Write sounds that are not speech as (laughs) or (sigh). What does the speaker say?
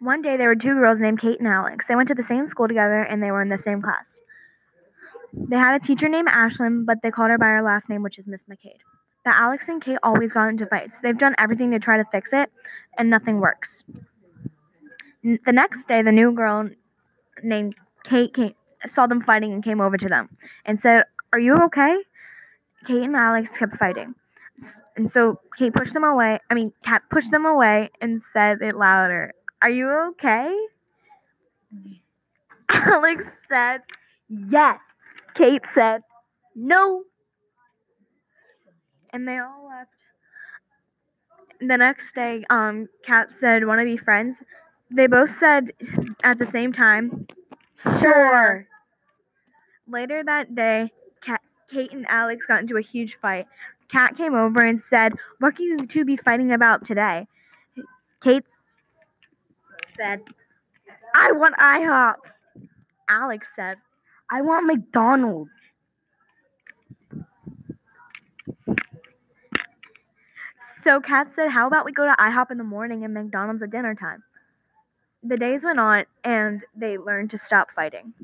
One day there were two girls named Kate and Alex. They went to the same school together and they were in the same class. They had a teacher named Ashlyn, but they called her by her last name, which is Miss McCade. But Alex and Kate always got into fights. They've done everything to try to fix it, and nothing works. N- The next day, the new girl named Kate came, saw them fighting and came over to them and said, Are you okay? Kate and Alex kept fighting. And so Kate pushed them away. I mean, Kat pushed them away and said it louder. Are you okay? (laughs) Alex said, Yes. Kate said, No. And they all left. The next day, um, Kat said, Want to be friends? They both said at the same time, Sure. Later that day, Kat, Kate and Alex got into a huge fight. Kat came over and said, What can you two be fighting about today? Kate said, I want IHOP. Alex said, I want McDonald's. So Kat said, How about we go to IHOP in the morning and McDonald's at dinner time? The days went on and they learned to stop fighting.